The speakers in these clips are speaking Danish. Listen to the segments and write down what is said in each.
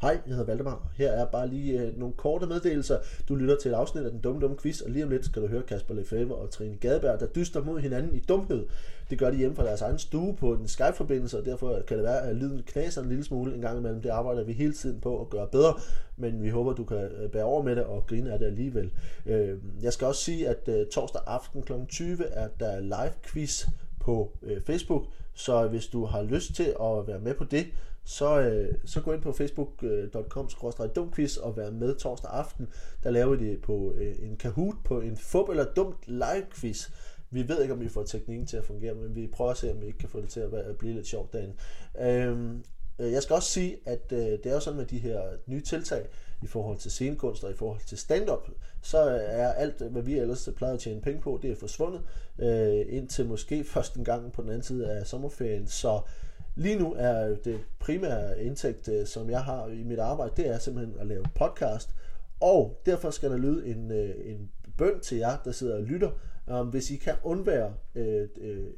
Hej, jeg hedder Valdemar. Her er bare lige øh, nogle korte meddelelser. Du lytter til et afsnit af den dumme dumme quiz, og lige om lidt skal du høre Kasper Lefebvre og Trine Gadeberg, der dyster mod hinanden i dumhed. Det gør de hjemme fra deres egen stue på en Skype-forbindelse, og derfor kan det være, at lyden knaser en lille smule en gang imellem. Det arbejder vi hele tiden på at gøre bedre, men vi håber, du kan øh, bære over med det og grine af det alligevel. Øh, Jeg skal også sige, at øh, torsdag aften kl. 20 er der live quiz på øh, Facebook, så hvis du har lyst til at være med på det, så, øh, så gå ind på facebook.com dumquiz og vær med torsdag aften. Der laver vi det på øh, en Kahoot på en fup eller dumt live quiz. Vi ved ikke, om vi får teknikken til at fungere, men vi prøver at se, om vi ikke kan få det til at, være, at blive lidt sjovt derinde. Øhm, øh, jeg skal også sige, at øh, det er jo sådan med de her nye tiltag i forhold til scenekunst og i forhold til stand-up, så øh, er alt, hvad vi ellers plejede at tjene penge på, det er forsvundet øh, indtil måske først en gang på den anden side af sommerferien. Så Lige nu er det primære indtægt, øh, som jeg har i mit arbejde, det er simpelthen at lave podcast. Og derfor skal der lyde en, øh, en bøn til jer, der sidder og lytter. Øhm, hvis I kan undvære øh,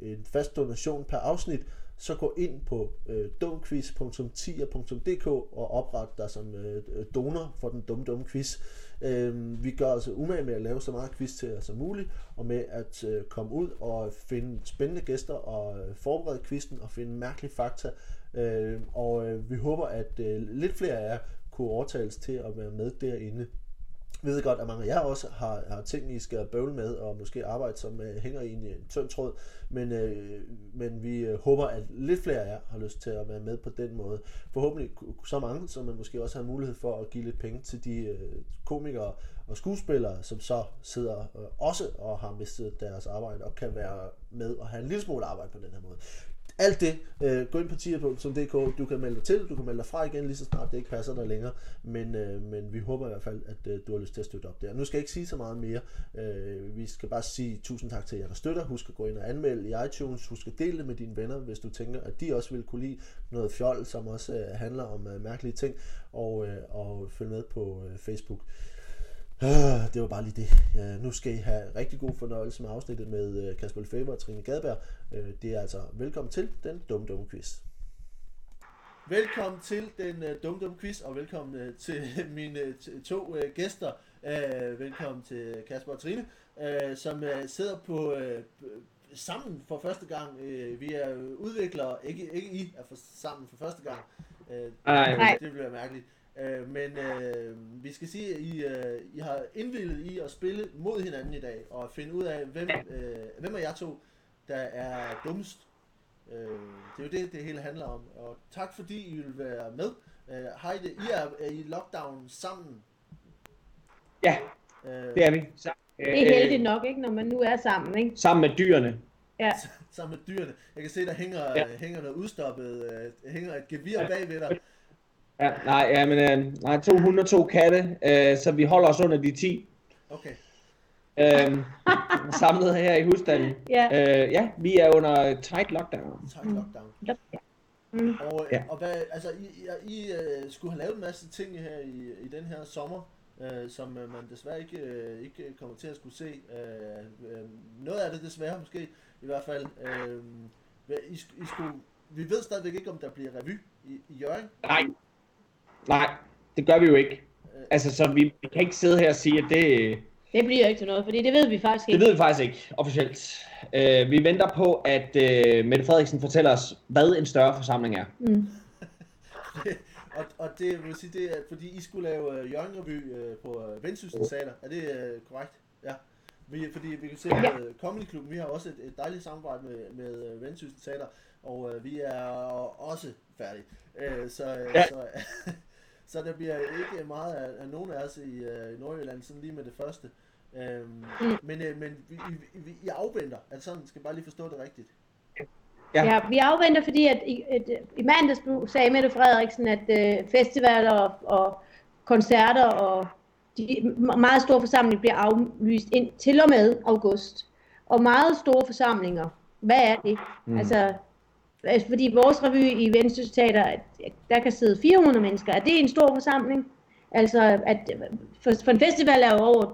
en fast donation per afsnit, så gå ind på øh, dumquiz.10.dk og opret dig som øh, donor for den dumme dumme quiz. Øh, vi gør altså umage med at lave så meget quiz til jer som muligt, og med at øh, komme ud og finde spændende gæster og øh, forberede quizzen og finde mærkelige fakta. Øh, og øh, vi håber, at øh, lidt flere af jer kunne overtales til at være med derinde. Ved godt, at mange af jer også har, har ting, I skal bøvle med, og måske arbejde, som øh, hænger i en, en tynd tråd. Men, øh, men vi øh, håber, at lidt flere af jer har lyst til at være med på den måde. Forhåbentlig så mange, som man måske også har mulighed for at give lidt penge til de øh, komikere og skuespillere, som så sidder øh, også og har mistet deres arbejde og kan være med og have en lille smule arbejde på den her måde. Alt det, øh, gå ind på tier.dk, du kan melde dig til, du kan melde dig fra igen lige så snart det ikke passer dig længere, men, øh, men vi håber i hvert fald, at øh, du har lyst til at støtte op der. Nu skal jeg ikke sige så meget mere, øh, vi skal bare sige tusind tak til jer, der støtter, husk at gå ind og anmelde i iTunes, husk at dele det med dine venner, hvis du tænker, at de også vil kunne lide noget fjol, som også øh, handler om øh, mærkelige ting, og, øh, og følg med på øh, Facebook. Ah, det var bare lige det. Nu skal I have rigtig god fornøjelse med afsnittet med øh, Kasper Lefebvre og Trine Gadberg. Øh, Det er altså velkommen til den dumme dumme quiz. Velkommen til den uh, dumme dumme quiz, og velkommen uh, til mine t- to uh, gæster. Uh, velkommen til Kasper og Trine, uh, som uh, sidder på uh, sammen for første gang. Uh, vi er udviklere, ikke, ikke I er for, sammen for første gang. Uh, Ej, Nej. det bliver mærkeligt. Øh, men øh, vi skal sige, at I, øh, I har indvildet i at spille mod hinanden i dag, og finde ud af, hvem, øh, hvem af jer to, der er dummest. Øh, det er jo det, det hele handler om. Og tak fordi I vil være med. Øh, hej, det, I er, er i lockdown sammen. Ja, Øh, det er vi. Så, Det er heldigt nok, ikke, når man nu er sammen, ikke? Sammen med dyrene. Ja. sammen med dyrene. Jeg kan se, der hænger, Ja. ja. hænger noget udstoppet, øh, hænger et gevir bagved dig. Ja, nej, ja, men øh, nej, 202 katte, øh, så vi holder os under de 10. Okay. Øh, samlet her i husstanden. Ja. Øh, ja, vi er under tight lockdown. Tak, lockdown. Ja. Mm. Og, Ja. og hvad, altså, I, I, I uh, skulle have lavet en masse ting her i, i den her sommer, uh, som uh, man desværre ikke, uh, ikke kommer til at skulle se. Uh, uh, noget af det desværre måske, i hvert fald. Uh, hvad, I, I skulle, vi ved stadigvæk ikke, om der bliver revy i, i Jørgen. Nej, nej, det gør vi jo ikke. Altså, så vi, vi kan ikke sidde her og sige, at det, Det bliver ikke til noget, fordi det ved vi faktisk det ikke. ved vi faktisk ikke officielt. Øh, vi venter på, at øh, Mette Frederiksen fortæller os, hvad en større forsamling er. Mm. og, og det vil sige, det er, fordi I skulle lave uh, Jørgen Revy uh, på uh, Vendsyssel Teater. Er det uh, korrekt? Ja. Vi, fordi vi kan se, at Ja. uh, Comedy Club, vi har også et, et dejligt samarbejde med, med uh, Vendsyssel Teater, og uh, vi er også færdige. Uh, så, uh, Ja. så, så der bliver ikke meget af, af nogen af os i uh, Nordjylland, sådan lige med det første. Um, Mm. Men, uh, men vi, I, I, I afventer, altså sådan skal bare lige forstå det rigtigt. Ja. Ja, vi afventer, fordi at i, at, i mandags sagde Mette Frederiksen, at øh, festivaler og, og koncerter og de me- meget store forsamlinger bliver aflyst ind til og med august. Og meget store forsamlinger, hvad er det? Mm. Altså, altså, fordi vores revy i Vendsyssel Teater, der kan sidde 400 mennesker. Er det en stor forsamling? Altså, at, for, for en festival er jo over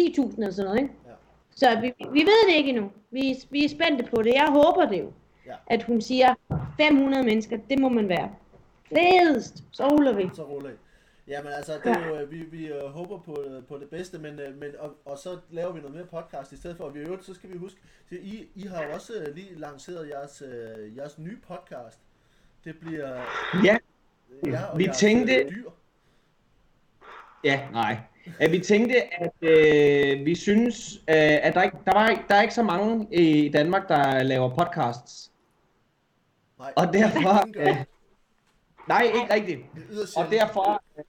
10.000 eller sådan noget, ikke? Ja. Så vi, vi ved det ikke endnu. Vi, vi er spændte på det. Jeg håber det jo. Ja. At hun siger 500 mennesker, det må man være. Fedest, så ruller vi. Så ruller I. Jamen altså, det er jo, øh, vi, vi uh, håber på, øh, på det bedste, men, men og, og så laver vi noget mere podcast i stedet for. Og vi øvrigt, så skal vi huske, så I, I har jo også lige lanceret jeres, jeres nye podcast. Det bliver Ja, ja, Vi tænkte- dyr. ja, nej. At vi tænkte, at øh, vi synes, øh, at der, ikke, der, var, der er ikke så mange i Danmark, der laver podcasts. Nej, Og derfor... Øh, nej, ikke rigtigt. Og derfor, øh,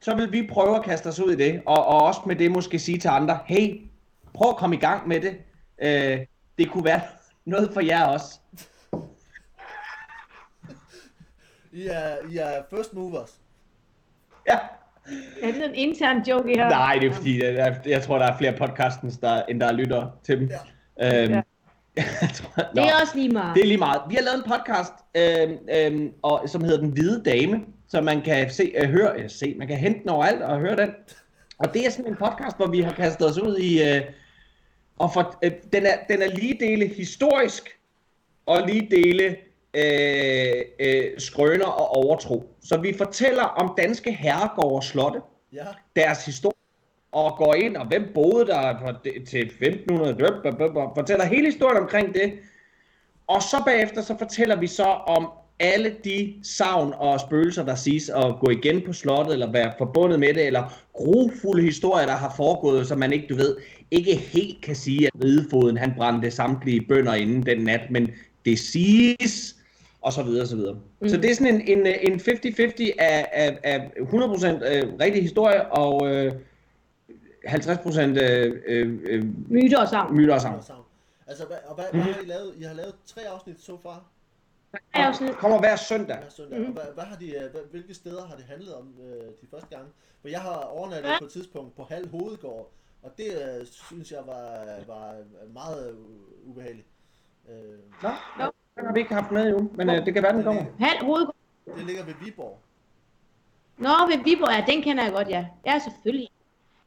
så vil vi prøve at kaste os ud i det, og, og også med det måske sige til andre, hey, prøv at komme i gang med det. Øh, det kunne være noget for jer også. I er, I er first movers. Ja. Er det en intern joke, I har? Nej, det er fordi, jeg, jeg tror, der er flere podcasts, der, end der lytter til dem. Ja. Øhm, Ja. tror, Det Nå. er også lige meget. Det er lige meget. Vi har lavet en podcast, øhm, øhm, og, som hedder Den Hvide Dame, så man kan se, øh, høre, øh, se, man kan hente den overalt og høre den. Og det er sådan en podcast, hvor vi har kastet os ud i, øh, og for, øh, den, er, den er lige dele historisk, og lige dele øh, øh, skrøner og overtro. Så vi fortæller om danske herregårde og slotte, Ja, deres historie, og går ind, og hvem boede der til 1500, døb, døb, døb, og fortæller hele historien omkring det. Og så bagefter, så fortæller vi så om alle de savn og spøgelser, der siges at gå igen på slottet, eller være forbundet med det, eller grufulde historier, der har foregået, så man ikke, du ved, ikke helt kan sige, at ridefoden han brændte samtlige bønder inden den nat, men det siges, og så videre, og så videre. Mm. Så det er sådan en, en, en 50-50 af, af, af 100% øh, rigtig historie, og øh, 50% øh, øh, øh, Myter og savn. myter og savn. Altså, hvad, og hvad, hvad har I lavet? I har lavet tre afsnit så far. Afsnit. Kommer hver søndag. hver søndag. Mm. Og hvad, hvad har de, øh, hvad, hvilke steder har det handlet om øh, de første gange? For jeg har overnattet Ja. på et tidspunkt på halv hovedgård, og det øh, synes jeg var, var meget øh, ubehageligt. Øh, Nå, nå. Den har vi ikke haft med endnu, men øh, det kan være, den kommer. Halv hovedgård. det ligger ved Viborg. Nå, ved Viborg, ja, den kender jeg godt, ja. Ja, selvfølgelig.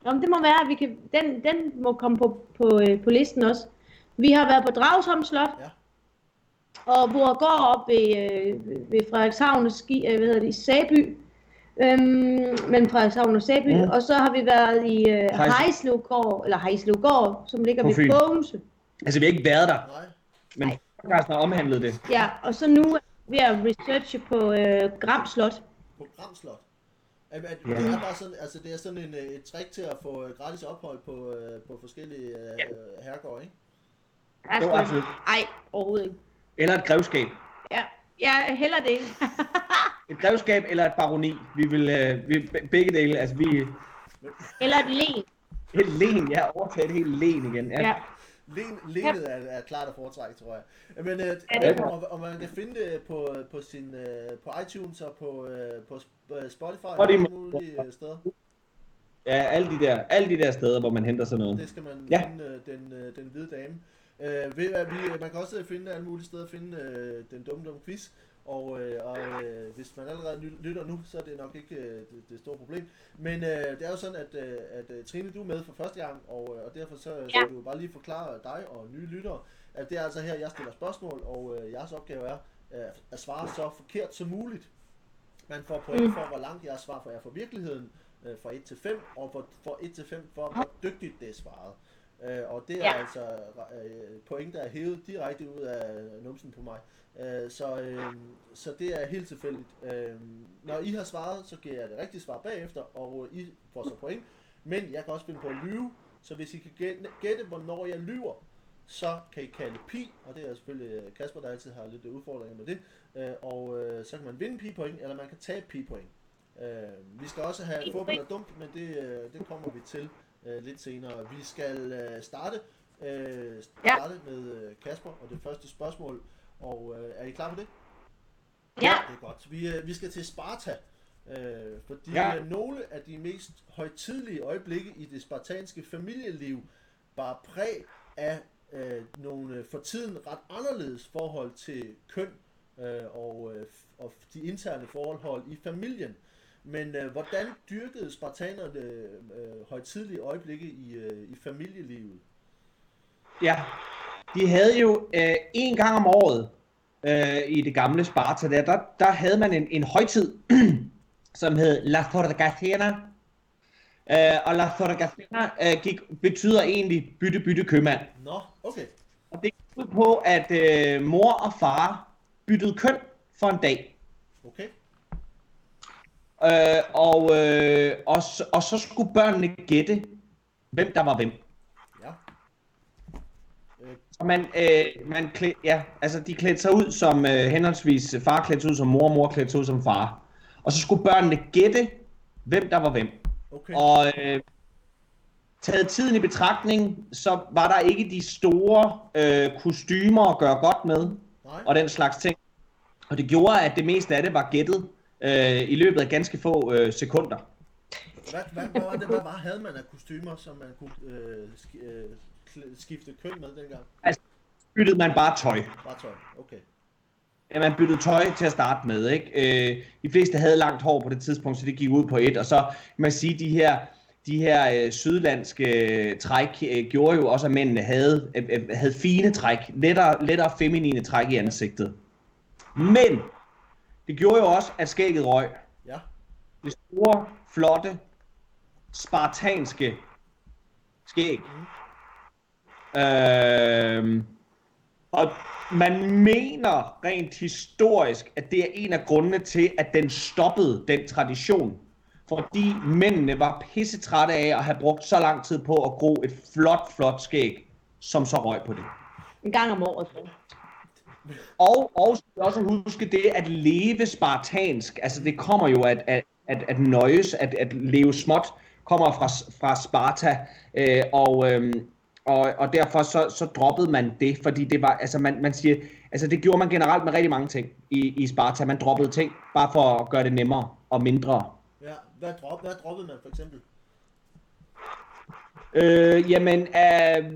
Nå, men det må være, at vi kan, den, den må komme på, på, øh, på listen også. Vi har været på Dragsholm Slot, Ja. Og hvor går op ved, øh, ved Frederikshavn og Ski, øh, hvad hedder det, Sæby, øhm, mellem Frederikshavn og Sæby, Ja. mm. og så har vi været i øh, Hejs- Hejslevgård, eller Hejslevgård, som ligger På ved. Bogense. Altså, vi har ikke været der, Nej, men podcasten har omhandlet det. Ja, og så nu er vi ved at researche på øh, Gram Slot. på Gramslot. At, at Ja. Det er bare sådan, altså det er sådan en, øh, et trick til at få øh, gratis ophold på, øh, på forskellige øh, herregårde, ikke? Ja, Jo, absolut. Nej, overhovedet ikke. Eller et grevskab. Ja, ja heller det. Et grevskab eller et baroni. Vi vil, øh, vi, begge dele, altså vi, eller et len. et len, jeg har overtaget et helt len igen. Ja. Ja. Len, lenet er, er klart at foretrække, tror jeg. Men øh, det ja, og, og man kan finde det på, på, sin, øh, på iTunes og på, øh, på øh, Spotify og alle mulige øh, steder. ja, alle de der, alle de der steder, hvor man henter sådan noget. Det skal man Ja. finde øh, den, øh, den hvide dame. Øh, ved, at vi, man kan også finde alle mulige steder finde øh, den dumme dumme quiz. Og, øh, og øh, hvis man allerede lytter nu, så er det nok ikke øh, det, det store problem. Men øh, det er jo sådan, at, øh, at øh, Trine, du er med for første gang, og, øh, og derfor så Ja. skal du jo bare lige forklare dig og nye lyttere, at det er altså her, jeg stiller spørgsmål, og øh, jeres opgave er øh, at svare så forkert som muligt. Man får point Mm. for, hvor langt jeres svar er fra virkeligheden, øh, fra 1 til 5, og for, fra 1 til 5 for, hvor dygtigt det er svaret. Øh, og det er Ja. altså øh, point, der er hævet direkte ud af numsen på mig. Øh, så, øh, så det er helt tilfældigt. Øh, når I har svaret, så giver jeg det rigtige svar bagefter, og I får så point. Men jeg kan også finde på at lyve, så hvis I kan gætte, hvornår jeg lyver, så kan I kalde pi, og det er selvfølgelig øh, Kasper, der altid har lidt udfordringer med det. Øh, og øh, så kan man vinde pi point, eller man kan tabe pi point. Øh, vi skal også have fodbold er dumt, men det, øh, det kommer vi til øh, lidt senere. Vi skal øh, starte, øh, Ja. starte med øh, Kasper og det første spørgsmål. Og øh, er I klar på det? Ja. Det er godt. Vi, øh, vi skal til Sparta. Øh, fordi Ja. ja. nogle af de mest højtidlige øjeblikke i det spartanske familieliv bar præg af øh, nogle øh, for tiden ret anderledes forhold til køn øh, og, øh, og de interne forhold i familien. Men øh, hvordan dyrkede spartanerne øh, højtidlige øjeblikke i, øh, i familielivet? Ja, de havde jo øh, en gang om året øh, i det gamle Sparta, der, der, der havde man en, en højtid, som hed La Forgacena. Øh, og La Forgacena øh, gik, betyder egentlig bytte, bytte købmand. Nå, okay. Og det gik ud på, at øh, mor og far byttede køn for en dag. Okay. Øh, og, øh, og, så- og så skulle børnene gætte, hvem der var hvem. Ja. Og man, øh, man klæd, ja, altså de klædte sig ud som øh, henholdsvis far klædte sig ud som mor, og mor klædte sig ud som far. Og så skulle børnene gætte, hvem der var hvem. Okay. Og øh, taget tiden i betragtning, så var der ikke de store øh, kostymer at gøre godt med, Nej. og den slags ting. Og det gjorde, at det meste af det var gættet øh, i løbet af ganske få øh, sekunder. Hvad, hvad, hvad, var det, hvad var, havde man af kostymer, som man kunne øh, sk- øh, skifte køn med dengang? Byttede man bare tøj. Bare tøj. Okay. Ja, man byttede tøj til at starte med, ikke? Øh, de fleste havde langt hår på det tidspunkt, så det gik ud på et, og så kan man sige, de her, de her øh, sydlandske øh, træk øh, gjorde jo også, at mændene havde, øh, øh, havde fine træk, lettere, lettere feminine træk i ansigtet. Men det gjorde jo også, at skægget røg. Ja. Det store, flotte, spartanske skæg. Øhm, og man mener rent historisk, at det er en af grundene til, at den stoppede den tradition. Fordi mændene var pissetrætte af at have brugt så lang tid på at gro et flot, flot skæg, som så røg på det. En gang om året. Og, og også huske det at leve spartansk. Altså det kommer jo at, at, at, at nøjes, at, at leve småt, kommer fra, fra Sparta. Øh, og, øhm, og, og derfor så, så droppede man det, fordi det var, altså man, man siger, altså det gjorde man generelt med rigtig mange ting i, i Sparta. Man droppede ting, bare for at gøre det nemmere og mindre. Ja. Hvad, drop, hvad droppede man for eksempel? Øh, jamen, øh,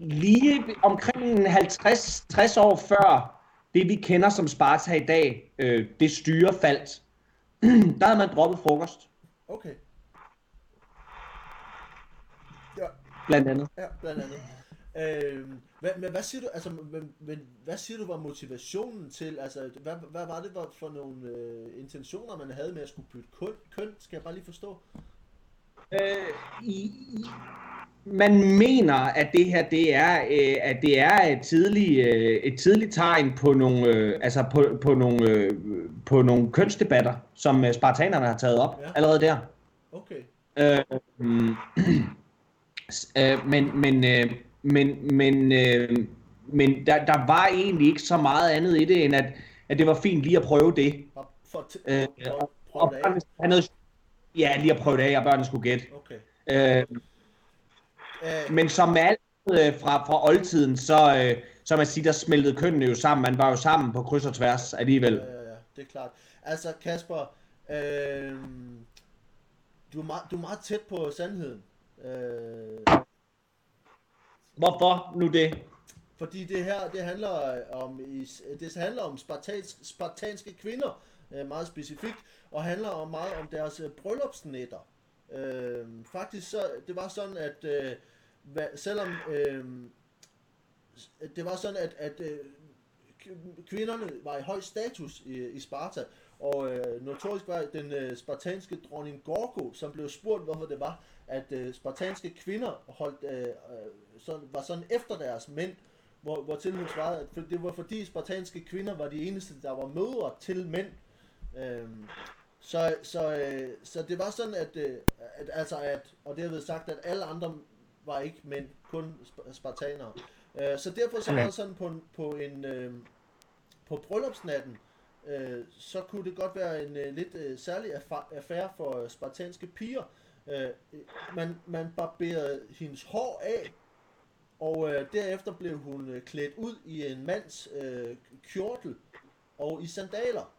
lige omkring 50-60 år før det, vi kender som Sparta i dag, øh, det styre faldt, der havde man droppet frokost, Okay. Ja, blandt andet. ja blandt andet. Øhm, hvad, men hvad siger du, altså, men, men, hvad siger du var motivationen til, altså, hvad, hvad var det for nogle øh, intentioner, man havde med at skulle bytte køn, køn? Skal jeg bare lige forstå? Øh, i, man mener, at det her det er, øh, at det er et tidligt, øh, et tidligt tegn på nogle, øh, altså på, på nogle, øh, på nogle kønsdebatter, som øh, spartanerne har taget op Ja. allerede der. Okay. Øh, mm, øh, men men øh, men men øh, men der, der var egentlig ikke så meget andet i det end at at det var fint lige at prøve det. For at Øh, øh, prøve, og prøve det af. børnene skulle have noget, ja, lige at prøve det af, og børnene skulle gætte. Okay. Øh, Øh, men som med alt øh, fra, fra oldtiden, så, øh, så man sige, der smeltede kønnene jo sammen. Man var jo sammen på kryds og tværs alligevel. Ja, ja, ja, det er klart. Altså, Kasper, øh, du, er meget, du er meget tæt på sandheden. Øh, Hvorfor nu det? fordi det her, det handler om, det handler om spartans, spartanske kvinder, Øh, meget specifikt, og handler om meget om deres øh, bryllupsnætter. Øh, faktisk så, det var sådan, at øh, hvad, selvom øh, det var sådan, at, at øh, kvinderne var i høj status i, i Sparta, og øh, notorisk var den øh, spartanske dronning Gorgo, som blev spurgt, hvorfor det var, at øh, spartanske kvinder holdt, øh, øh, sådan, var sådan efter deres mænd, hvor, hvor til hun svarede, at det var fordi spartanske kvinder var de eneste, der var mødre til mænd. Øhm, så, så, øh, så det var sådan, at, øh, at, altså at, og det har været sagt, at alle andre var ikke mænd, kun spartanere. Øh, så derfor så var det sådan på, på en, øh, på bryllupsnatten, øh, så kunne det godt være en øh, lidt øh, særlig affære for øh, spartanske piger. Øh, man, man barberede hendes hår af, og øh, derefter blev hun øh, klædt ud i en mands øh, kjortel og i sandaler.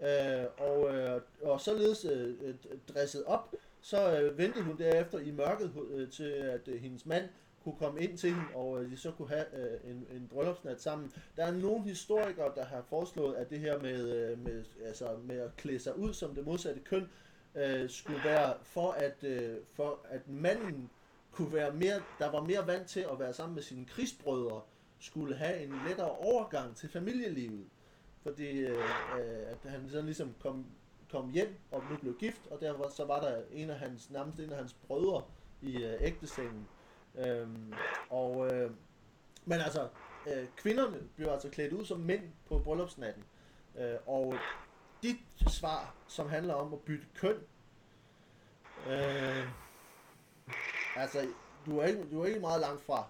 Øh, og, øh, og således øh, dresset op, så øh, ventede hun derefter i mørket øh, til, at øh, hendes mand kunne komme ind til hende, og øh, de så kunne have øh, en, en bryllupsnat sammen. Der er nogle historikere, der har foreslået, at det her med, øh, med, altså med at klæde sig ud som det modsatte køn, øh, skulle være for at, øh, for at manden kunne være mere, der var mere vant til at være sammen med sine krigsbrødre, skulle have en lettere overgang til familielivet. Fordi øh, at han sådan ligesom kom, kom hjem og nu blev gift, og der var, så var der en af hans, nærmest en af hans brødre i øh, ægtesengen. Øhm, og, øh, men altså, øh, kvinderne blev altså klædt ud som mænd på bryllupsnatten. Øh, og dit svar, som handler om at bytte køn, øh, altså, du er, ikke, du er ikke meget langt fra.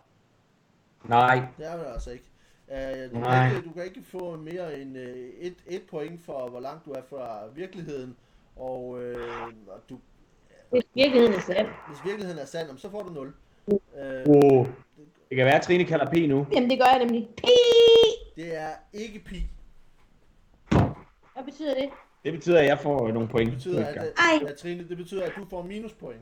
Nej. Det er det altså ikke. Uh, du, Nej. kan ikke, du kan ikke få mere end uh, et, et point for, hvor langt du er fra virkeligheden. Og uh, du, Hvis virkeligheden er sand. hvis virkeligheden er sand, så får du 0. Uh, Wow. Det kan være, at Trine kalder P nu. Jamen, det gør jeg nemlig. Pi! det er ikke pi. Hvad betyder det? Det betyder, at jeg får nogle point. Det betyder, at, Ej. at, Trine, det betyder, at du får minuspoint.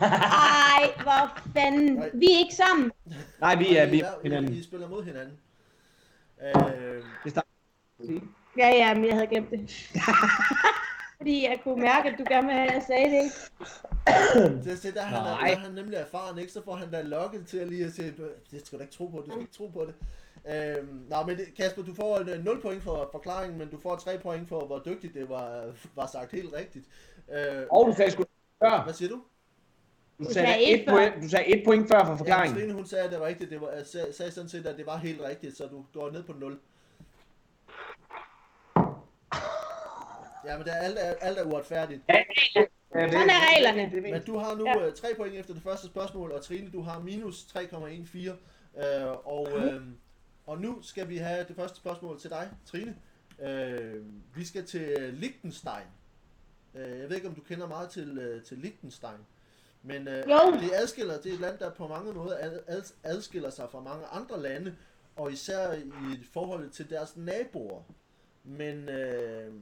Ej, hvor fanden. Nej. Vi er ikke sammen. Nej, vi er, vi er, hinanden. I spiller mod hinanden. Uh, Det starter. Ja, ja, men jeg havde glemt det. Fordi jeg kunne mærke, at du gerne ville have, at jeg sagde det. ikke? det, det der, han er, Nej. der er han nemlig erfaren, ikke? Så får han da lokket til at lige at sige, det skal du ikke tro på, du skal ikke tro på det. Øhm, nå, men det, Kasper, du får en, øh, 0 point for forklaringen, men du får 3 point for, hvor dygtigt det var, var sagt helt rigtigt. Øh, Og du sagde sgu før. hvad siger du? Du sagde, sagde et point, du sagde et point før for Ja, forklaringen. Trine, hun sagde, at det var rigtigt. Det var, jeg sagde, sådan set, at det var helt rigtigt, så du går ned på 0. Ja, men det er, alt, er, alt er uretfærdigt. Ja, det, Sådan er reglerne. Det, Men du har nu Ja. ja. 3 point efter det første spørgsmål, og Trine, du har minus 3,14. Øh, og, øh, og nu skal vi have det første spørgsmål til dig, Trine. Øh, vi skal til Liechtenstein. Øh, jeg ved ikke, om du kender meget til, øh, til Liechtenstein. Men øh, Jo. det adskiller, det er et land, der på mange måder ad, ad, adskiller sig fra mange andre lande, og især i forhold til deres naboer. Men øh,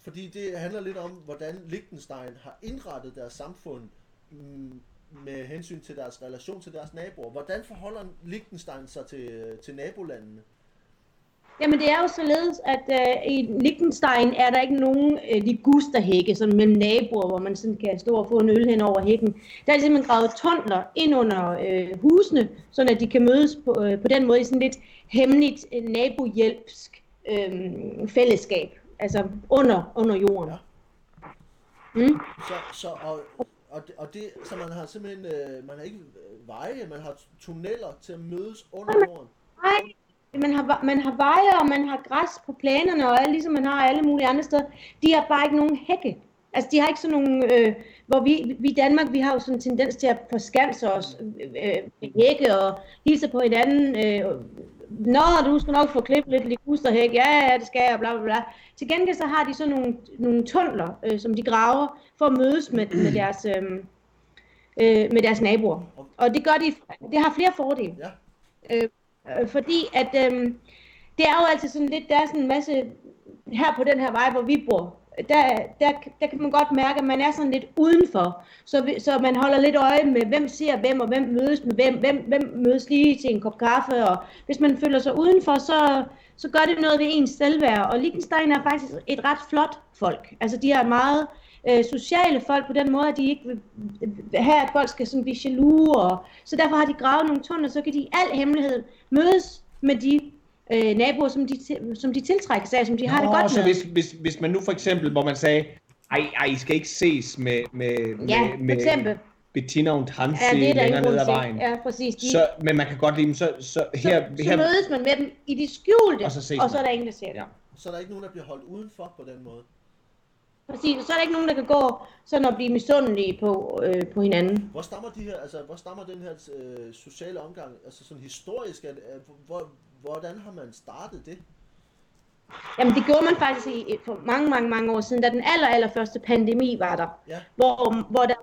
fordi det handler lidt om, hvordan Liechtenstein har indrettet deres samfund mm, med hensyn til deres relation til deres naboer. Hvordan forholder Liechtenstein sig til, til nabolandene? Jamen det er jo således, at øh, i Liechtenstein er der ikke nogen øh, ligusterhække sådan mellem naboer, hvor man sådan kan stå og få en øl hen over hækken. Der er simpelthen gravet tunneler ind under øh, husene, så at de kan mødes på, øh, på den måde i sådan lidt hemmeligt øh, nabohjælpsk øh, fællesskab, altså under, under jorden. Ja. Mm. Så, så og, og, det, og det, så man har simpelthen, øh, man har ikke veje, man har tunneller til at mødes under jorden. Nej, man har, man har veje, og man har græs på planerne, og alt, ligesom man har alle mulige andre steder. De har bare ikke nogen hække. Altså, de har ikke sådan nogle, øh, hvor vi, vi i Danmark, vi har jo sådan en tendens til at forskanse os øh, med hække og hilse på hinanden. Øh, Nå, du skal nok få klippet lidt ligusterhæk. Ja, ja, det skal jeg, bla bla bla. Til gengæld så har de sådan nogle, nogle tunneler, øh, som de graver for at mødes med, med, deres, øh, øh, med deres naboer. Og det gør de, det har flere fordele. Ja. Øh, øh, fordi at øh, det er jo altid sådan lidt, der er sådan en masse, her på den her vej, hvor vi bor, der, der, der kan man godt mærke, at man er sådan lidt udenfor. Så, vi, så man holder lidt øje med, hvem ser hvem, og hvem mødes med hvem, hvem, hvem mødes lige til en kop kaffe. Og hvis man føler sig udenfor, så, så gør det noget ved ens selvværd. Og Liechtenstein er faktisk et ret flot folk. Altså de er meget øh, sociale folk på den måde, at de ikke vil have, at folk skal sådan blive jaloux. Og, så derfor har de gravet nogle tunneler, så kan de i al hemmelighed mødes med de øh, naboer, som de, som de tiltrækker sig af, som de har det Nå, godt så med. hvis, hvis, hvis man nu for eksempel, hvor man sagde, ej, ej, I skal ikke ses med, med, Ja, med, med eksempel. Bettina og Hansi Ja, det er der længere ned ad vejen. Ja, præcis. De, Så, men man kan godt lide dem, så, så her, så, så her mødes man med dem i de skjulte, Og så ses og så er der ingen, der ser det. Ja. Så er der ikke nogen, der bliver holdt udenfor på den måde. Præcis, så er der ikke nogen, der kan gå sådan og blive misundelige på, øh, på hinanden. Hvor stammer de her, altså hvor stammer den her øh, sociale omgang, altså sådan historisk, at, at, hvor, hvordan har man startet det? Jamen det gjorde man faktisk i, for mange, mange, mange år siden, da den aller, aller første pandemi var der. Ja. Hvor, hvor, der,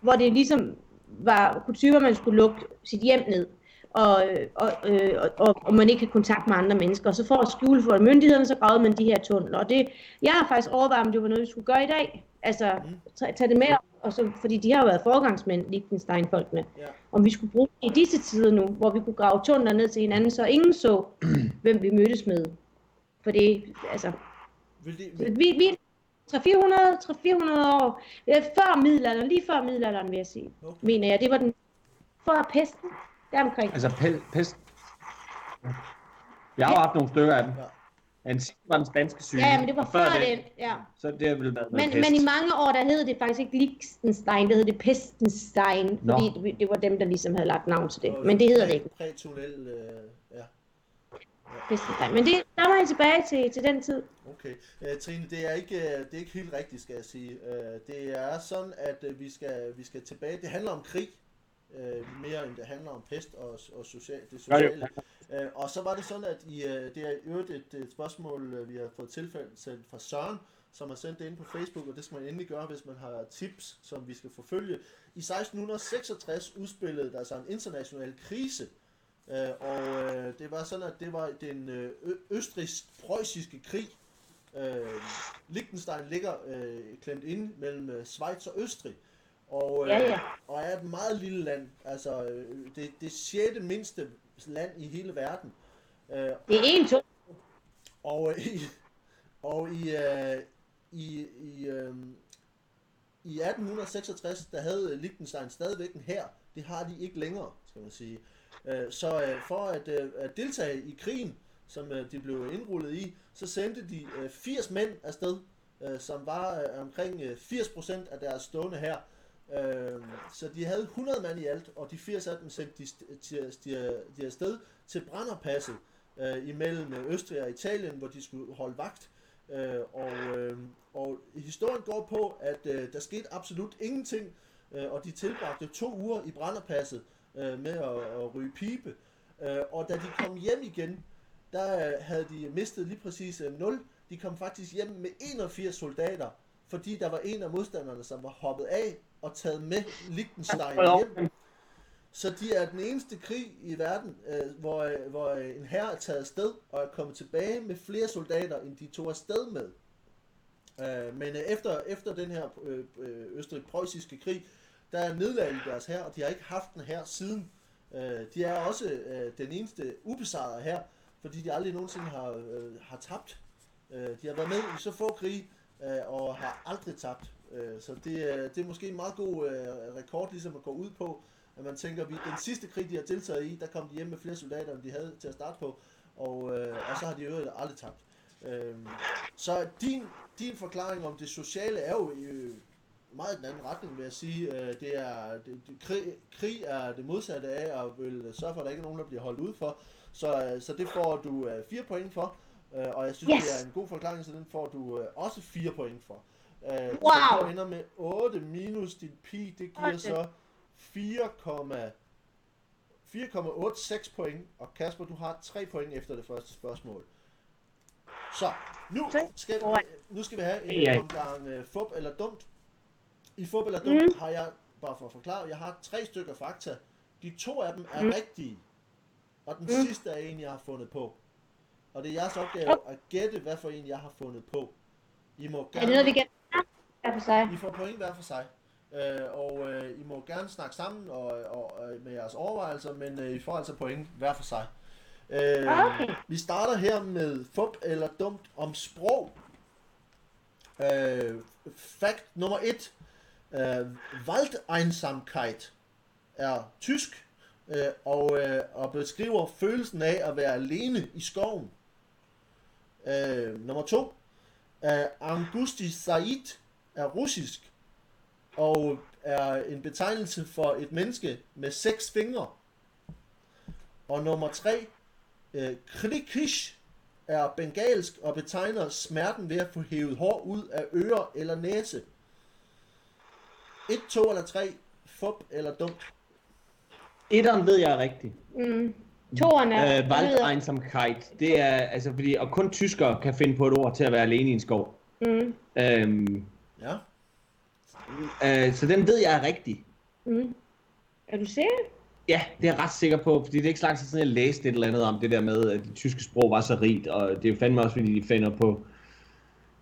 hvor det ligesom var kutume, at man skulle lukke sit hjem ned. Og, og, øh, og, og man ikke kan kontakt med andre mennesker. Og så for at skjule for myndighederne, så gravede man de her tunneler. Og det, jeg har faktisk overvejet, om det var noget, vi skulle gøre i dag. Altså, tage, tage det med, og så, fordi de har jo været forgangsmænd, Liechtenstein-folkene. Ja. Om vi skulle bruge i disse tider nu, hvor vi kunne grave tunneler ned til hinanden, så ingen så, hvem vi mødtes med. For det, altså, Vil vi, vil, vi 300-400 300-400 år øh, før middelalderen, lige før middelalderen vil jeg sige, Okay. mener jeg. Det var den før pesten, deromkring. Altså, pe- pest. Jeg har jo haft nogle stykker af dem. ja. Den sidste var den spanske syge. Ja, ja, men det var og før den. Ja. Så det har vel været Men, pest. men i mange år, der hed det faktisk ikke Liechtenstein, det hed det Pestenstein, Nå. fordi det, det var dem, der ligesom havde lagt navn til det. Men det hedder det ikke, Prætunnel, øh, ja. Pestenstein. Men det, der var jeg tilbage til, til den tid. Okay. Uh, Trine, det er, ikke, øh, det er ikke helt rigtigt, skal jeg sige. Uh, det er sådan, at uh, vi, skal, vi skal tilbage. Det handler om krig, uh, mere end det handler om pest og, og social, det Ja, sociale. Uh, og så var det sådan, at i, uh, det er i øvrigt et, et spørgsmål, uh, vi har fået tilfælde sendt fra Søren, som har sendt det ind på Facebook, og det skal man endelig gøre, hvis man har tips, som vi skal forfølge. I 1666 udspillede der sig en international krise, Øh, og øh, det var sådan, at det var den øh, ø- østrigsk-preussiske krig. Øh, Liechtenstein ligger øh, klemt inde mellem øh, Schweiz og Østrig. Og, øh, Ja, ja. og er et meget lille land. Altså, øh, det, det sjette mindste land i hele verden. Øh, Det er en, to. og øh, i, og i, øh, i, i, øh, i 1866, der havde Liechtenstein stadigvæk en her. Det har de ikke længere, skal man sige. Øh, Så øh, for at, øh, at deltage i krigen, som øh, de blev indrullet i, så sendte de øh, 80 mænd afsted, øh, som var øh, omkring øh, 80% af deres stående her. Øh, Så de havde 100 mand i alt, og de 80 af dem sendte de, st- de, de, de afsted til Branderpasset øh, imellem øh, Østrig og Italien, hvor de skulle holde vagt. Øh, og, øh, og historien går på, at øh, der skete absolut ingenting, øh, og de tilbragte to uger i Branderpasset øh, med at, at ryge pibe. Øh, og da de kom hjem igen, der øh, havde de mistet lige præcis øh, 0. De kom faktisk hjem med 81 soldater, fordi der var en af modstanderne, som var hoppet af og taget med Liechtenstein hjem. Så de er den eneste krig i verden, øh, hvor, øh, hvor øh, en herre er taget afsted og er kommet tilbage med flere soldater, end de tog afsted med. Øh, men øh, efter, efter den her øh, øh, østrig-preussiske krig, der nedlagde de deres her, og de har ikke haft den her siden. Øh, de er også øh, den eneste ubesejrede her, fordi de aldrig nogensinde har, øh, har tabt. Øh, de har været med i så få krige, øh, og har aldrig tabt. Øh, så det, er- det er måske en meget god øh, rekord ligesom at gå ud på, at man tænker, at vi, den sidste krig, de har deltaget i, der kom de hjem med flere soldater, end de havde til at starte på, og, øh, og så har de øvrigt aldrig tabt. Øh, så din, din forklaring om det sociale er jo øh, meget den anden retning, vil jeg sige. Øh, det er, det, det, krig, krig er det modsatte af, og vil sørge for, at der ikke er nogen, der bliver holdt ud for. Så, øh, så det får du øh, fire point for, øh, og jeg synes, Yes. det er en god forklaring, så den får du øh, også fire point for. Øh, Så Wow. du ender med 8 minus din pi, det giver Okay. så 4, 4,86 point, og Kasper, du har 3 point efter det første spørgsmål. Så, nu skal, nu skal vi have en omgang uh, fup eller dumt. I fup eller dumt Mm. har jeg, bare for at forklare, jeg har tre stykker fakta. De to af dem er Mm. rigtige, og den Mm. sidste er en, jeg har fundet på. Og det er jeres opgave at gætte, hvad for en jeg har fundet på. I må Er gerne... det noget, vi hver for sig? I får point hver for sig. Øh, og øh, I må gerne snakke sammen og, og, øh, med jeres overvejelser, men øh, I får altså point hver for sig. Øh, Okay. Vi starter her med fup eller dumt om sprog. Øh, fact nummer 1. Øh, Waldeinsamkeit er tysk øh, og, øh, og beskriver følelsen af at være alene i skoven. Øh, nummer 2. Øh, Angusti Said er russisk og er en betegnelse for et menneske med seks fingre. Og nummer 3. Øh, Krikish er bengalsk og betegner smerten ved at få hævet hår ud af ører eller næse. 1, 2 eller 3. Fup eller dumt. Etteren ved jeg er rigtigt. Mm. Toren er... Øh, Waldeinsamkeit. Det er, altså fordi, og kun tyskere kan finde på et ord til at være alene i en skov. Mm. Øhm, Ja. øh, så den ved jeg er rigtig. Mm. Er du sikker? Ja, det er jeg ret sikker på, fordi det er ikke så lang tid siden, jeg læste et eller andet om det der med, at det tyske sprog var så rigt, og det er jo fandme også, fordi de finder på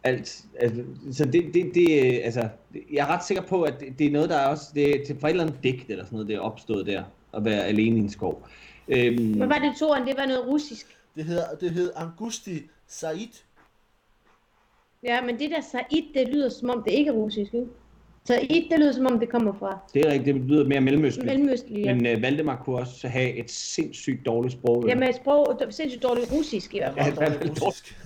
alt. Altså, så det, det, det, altså, jeg er ret sikker på, at det, det er noget, der er også, det er til fra et eller andet digt eller sådan noget, det er opstået der, at være alene i en skov. Øhm, Hvad var det toren? Det var noget russisk. Det hedder, det hedder Angusti Said. Ja, men det der Said, det lyder som om det ikke er russisk, ikke? Said, det lyder som om det kommer fra det er rigtigt, det lyder mere mellemøstligt. Mellemøstlig. Ja. Men øh, Valdemar kunne også have et sindssygt dårligt sprog. jo. Jamen sprog, sindssygt dårligt russisk i hvert fald. Ja, Dårligt russisk.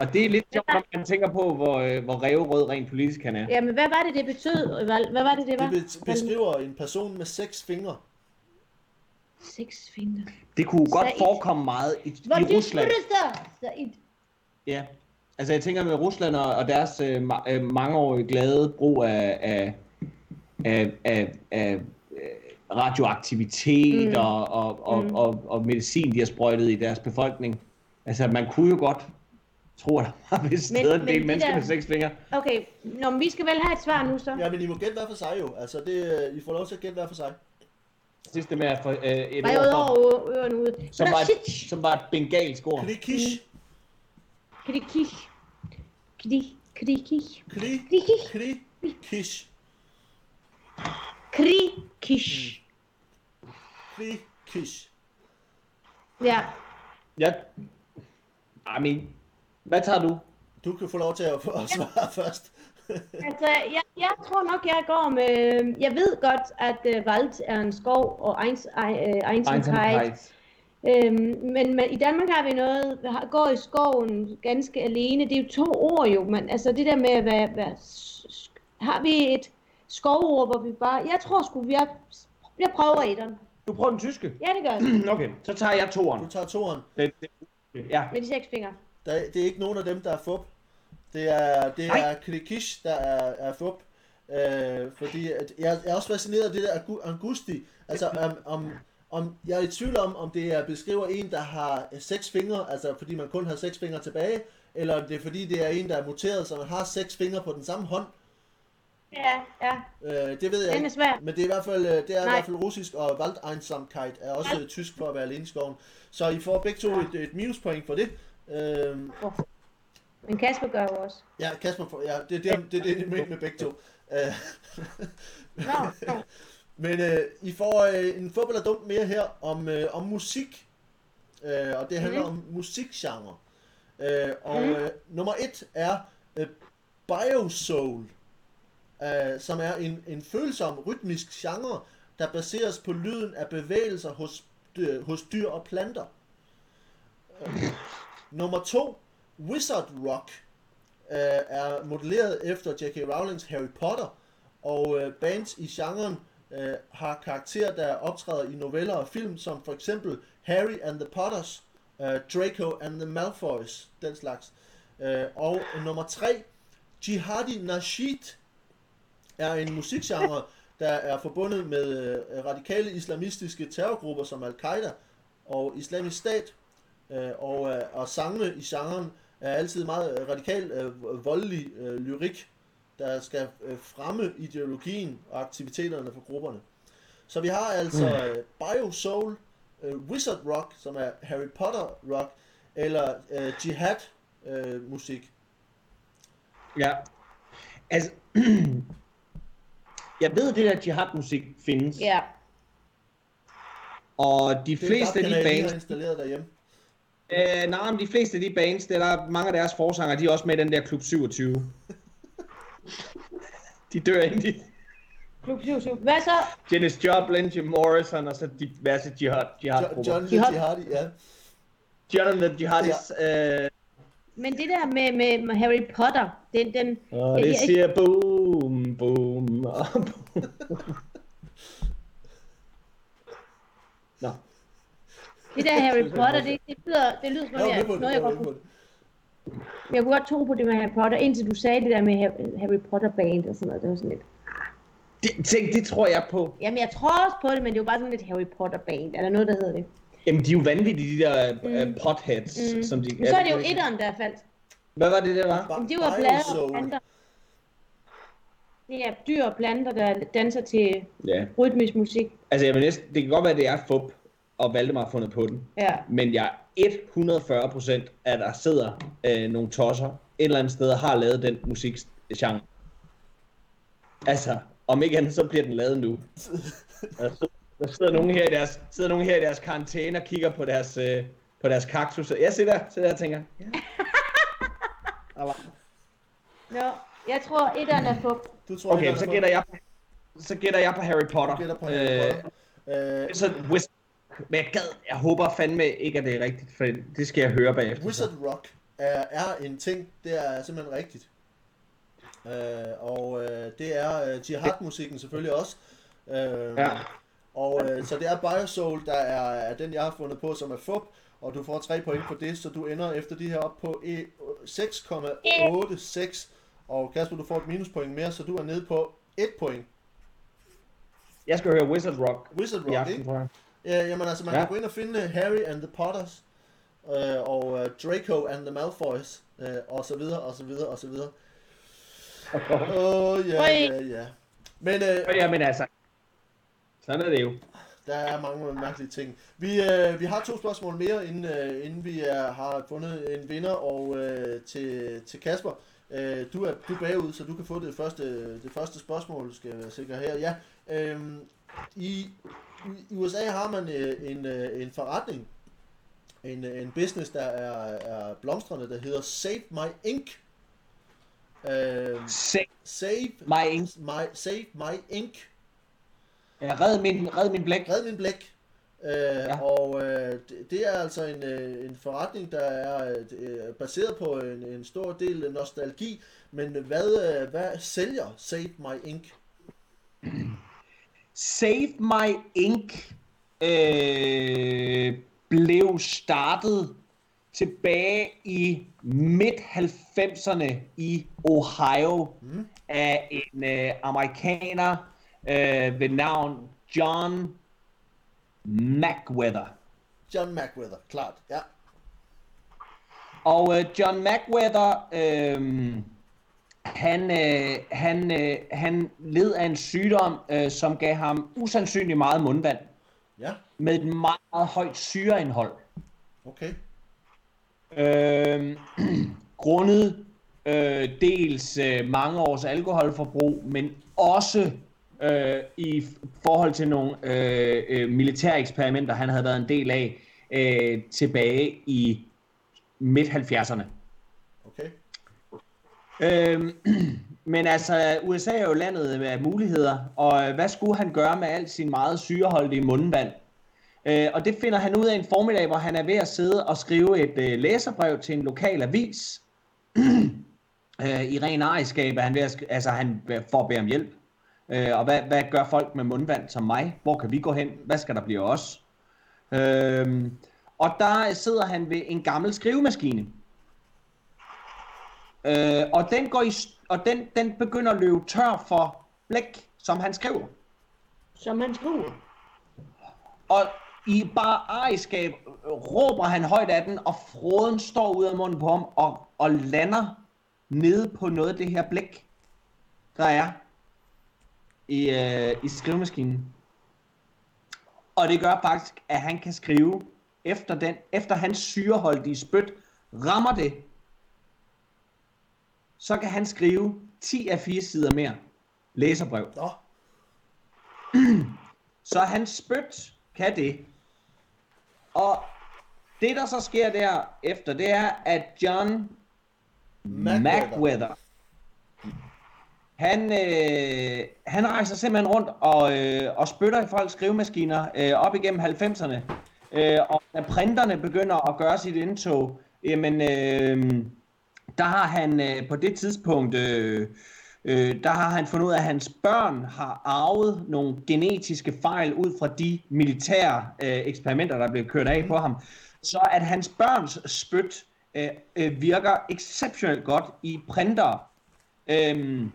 Og det er lidt sjovt, når man tænker på, hvor, øh, hvor revrød rent politisk han er. Jamen, hvad var det, det betød? Hvad, hvad var det, det var? Det be- beskriver en person med seks fingre. Seks fingre. Det kunne godt Said. forekomme meget i, Hvor i det Rusland. der? Said. Ja. Altså jeg tænker med Rusland og, og deres øh, ma- øh, mangeårige glade brug af, af, af, af, af øh, radioaktivitet Mm. mm. og, og, og, Mm. mm. og, og medicin, de har sprøjtet i deres befolkning. Altså man kunne jo godt tro, at der var vist Men- en del mennesker der- med seks fingre. Okay, Nå, men vi skal vel have et svar nu så. Ja, men I må gætte hver for sig jo. Altså, det, øh, I får lov til at gætte hver for sig. Sidste med at få øh, et Var ord over ørerne ude. som, var et, som var et bengalsk ord. Krikish. Kri- Krikish. Kli. Krikish. Klikish. Krikish. Klikish. Ja. Ja. I mean, hvad tager du? Du kan få lov til at, at svare først. Altså, jeg, jeg tror nok, jeg går med... Jeg ved godt, at uh, Wald er en skov, og Eins, uh, Einsamkeit. Øhm, men, men i Danmark har vi noget, går i skoven ganske alene. Det er jo to ord jo, men altså det der med at være, være s- s- har vi et skovord, hvor vi bare, jeg tror sgu, vi er, jeg prøver etteren. Du prøver den tyske? Ja, det gør jeg. Okay, så tager jeg toeren. Du tager toeren. Det, det, ja. Med de seks fingre. Der, er- det er ikke nogen af dem, der er fup. Det er, det Nej. er Klikish, der er, er fup. Øh, fordi at jeg er også fascineret af det der Angusti. Altså, om, om, om, jeg er i tvivl om, om det er beskriver en, der har øh, seks fingre, altså fordi man kun har seks fingre tilbage, eller om det er fordi, det er en, der er muteret, så man har seks fingre på den samme hånd. Ja, ja. Øh, det ved jeg ikke. Men det er i hvert fald, øh, det er i hvert fald russisk, og Waldeinsamkeit er også Ja. ja. tysk for at være alene i skoven. Så I får begge to et, et minuspoint for det. Øh, Men Kasper gør jo også. Ja, Kasper, ja, det er det, det, det, det med, begge to. Øh, Nå, nå. Men øh, I får øh, en fodbold er dumt mere her om, øh, om musik. Øh, og det handler Mhm. om musikgenre. Øh, og Mhm. øh, nummer et er øh, Biosoul, øh, som er en, en følsom rytmisk genre, der baseres på lyden af bevægelser hos, dyr, hos dyr og planter. Øh, nummer to, Wizard Rock, øh, er modelleret efter J.K. Rowlings Harry Potter, og øh, bands i genren øh, har karakterer, der optræder i noveller og film, som for eksempel Harry and the Potters, øh, Draco and the Malfoys, den slags. Øh, og nummer tre, Jihadi Nasheed, er en musikgenre, der er forbundet med øh, radikale islamistiske terrorgrupper som Al-Qaida og Islamisk Stat, øh, og, øh, og sangene i genren er altid meget radikal, øh, voldelig øh, lyrik, der skal øh, fremme ideologien og aktiviteterne for grupperne. Så vi har altså øh, Bio Soul, øh, Wizard Rock, som er Harry Potter rock, eller øh, Jihad øh, musik. Ja. Altså, jeg ved, at det der jihad-musik findes, Ja. og de Det fleste af de bands, installeret derhjemme. øh, nej, men de fleste af de bands, der er mange af deres forsanger, de er også med i den der Klub 27. de dør ind i Klub 77. Hvad så? Janis Joplin, Jim Morrison, og så diverse jihad, jihad Jo- John the Jihad. Jihadi, ja. The Jihadis, øh, Men det der med, med, med Harry Potter, den, den, og Ja, det jeg- siger boom, boom, og boom. Nå, det der Harry Potter, det, det, lyder, det lyder som Jeg jeg, noget, Jeg jeg, godt kunne. Jeg kunne godt tro på det med Harry Potter, indtil du sagde det der med Harry, Potter band og sådan noget. Det var sådan lidt. det, tænk, det tror jeg på. Jamen, jeg tror også på det, men det er jo bare sådan lidt Harry Potter band, eller noget, der hedder det. Jamen, de er jo vanvittige, de der mm. uh, potheads, Mm. som de... Men så er det jo etteren, der er faldt. Hvad var det, der var? Jamen, det var blade og planter. Det er dyr og planter, der danser til Ja, rytmisk musik. altså jeg vil næsten, det kan godt være, det er fup, og Valdemar har fundet på den. Ja. Men jeg er 140 procent, at der sidder øh, nogle tosser et eller andet sted og har lavet den musikgenre. Altså, om ikke andet, så bliver den lavet nu. Der sidder, der sidder nogen her i deres, sidder nogen her i deres karantæne og kigger på deres, øh, på deres kaktus. Jeg sidder der, sidder der og tænker, ja. Nå, jeg tror, etteren er fup. Du tror, Okay, så gætter jeg, så gætter jeg på Harry Potter. gætter på Harry Potter. Øh, så Wizard, men jeg gad, jeg håber fandme ikke, at det er rigtigt, for det skal jeg høre bagefter. Wizard Rock er, er en ting. Det er simpelthen rigtigt. Øh, og øh, det er øh, jihad-musikken selvfølgelig også. Øh, Ja. Og øh, så det er Biosoul, der er, er den, jeg har fundet på, som er fup, og du får 3 point for det, så du ender efter de her op på e- 6,86. Og Kasper, du får et minuspoint mere, så du er nede på 1 point. Jeg skal høre Wizard Rock Wizard Rock, aften, ikke? Ja, jamen altså, man Ja. kan gå ind og finde Harry and the Potters, øh, og øh, Draco and the Malfoys, øh, og så videre, og så videre, og så videre. Åh, oh, ja, ja, ja. Men øh, Ja, men altså, sådan er det jo. der er mange mærkelige ting. Vi, øh, vi har to spørgsmål mere, inden, øh, inden vi er, har fundet en vinder, og øh, til, til Kasper. Øh, du, er, du er bagud, så du kan få det første, det første spørgsmål, skal jeg være sikker her. Ja, øh, i, I USA har man øh, en, øh, en forretning, en, øh, en business, der er, er blomstrende, der hedder Save My Ink. Øh, Se save mig ink. my, save my ink. Ja, red min, red min blæk. Red min blæk. Øh, ja. Og øh, det, det er altså en, øh, en forretning, der er øh, baseret på en, en stor del nostalgi. Men hvad, øh, hvad sælger Save My Ink? Save My Ink øh, blev startet tilbage i midt-90'erne i Ohio mm. af en øh, amerikaner øh, ved navn John Macweather. John Macweather, klart. Ja. Og øh, John Macweather, øh, han, øh, han, øh, han led af en sygdom, øh, som gav ham usandsynligt meget mundvand, Ja, med et meget, meget højt syreindhold. okay. Øh, grundet øh, dels øh, mange års alkoholforbrug, men også øh, i forhold til nogle øh, øh, militære eksperimenter, han havde været en del af øh, tilbage i midt-70'erne. Øhm, men altså, USA er jo landet af muligheder, og øh, hvad skulle han gøre med alt sin meget syreholdige mundvand? Øh, og det finder han ud af en formiddag, hvor han er ved at sidde og skrive et øh, læserbrev til en lokal avis. øh, I ren ejerskab er han ved at, sk- altså han får at bede om hjælp. Øh, og hvad, hvad gør folk med mundvand som mig? Hvor kan vi gå hen? Hvad skal der blive os? Øh, og der sidder han ved en gammel skrivemaskine. Øh, og den går i, og den, den begynder at løbe tør for blæk, som han skriver. Som man skriver. Og i bare ejerskab råber han højt af den, og froden står ud af munden på ham og, og lander nede på noget af det her blæk, der er i, øh, i skrivemaskinen. Og det gør faktisk, at han kan skrive efter, den, efter hans syreholdige spyt rammer det, så kan han skrive 10 af 4 sider mere læserbrev. Nå, Så han spyt kan det. Og det der så sker der efter, det er, at John Macweather. Macweather, han, øh, han rejser simpelthen rundt og, øh, og spytter i folks skrivemaskiner øh, op igennem 90'erne. Øh, og da printerne begynder at gøre sit indtog, jamen, øh, der har han øh, på det tidspunkt, øh, øh, der har han fundet ud af, at hans børn har arvet nogle genetiske fejl ud fra de militære øh, eksperimenter, der blev kørt af på ham. Så at hans børns spyt øh, øh, virker exceptionelt godt i printere. Øhm,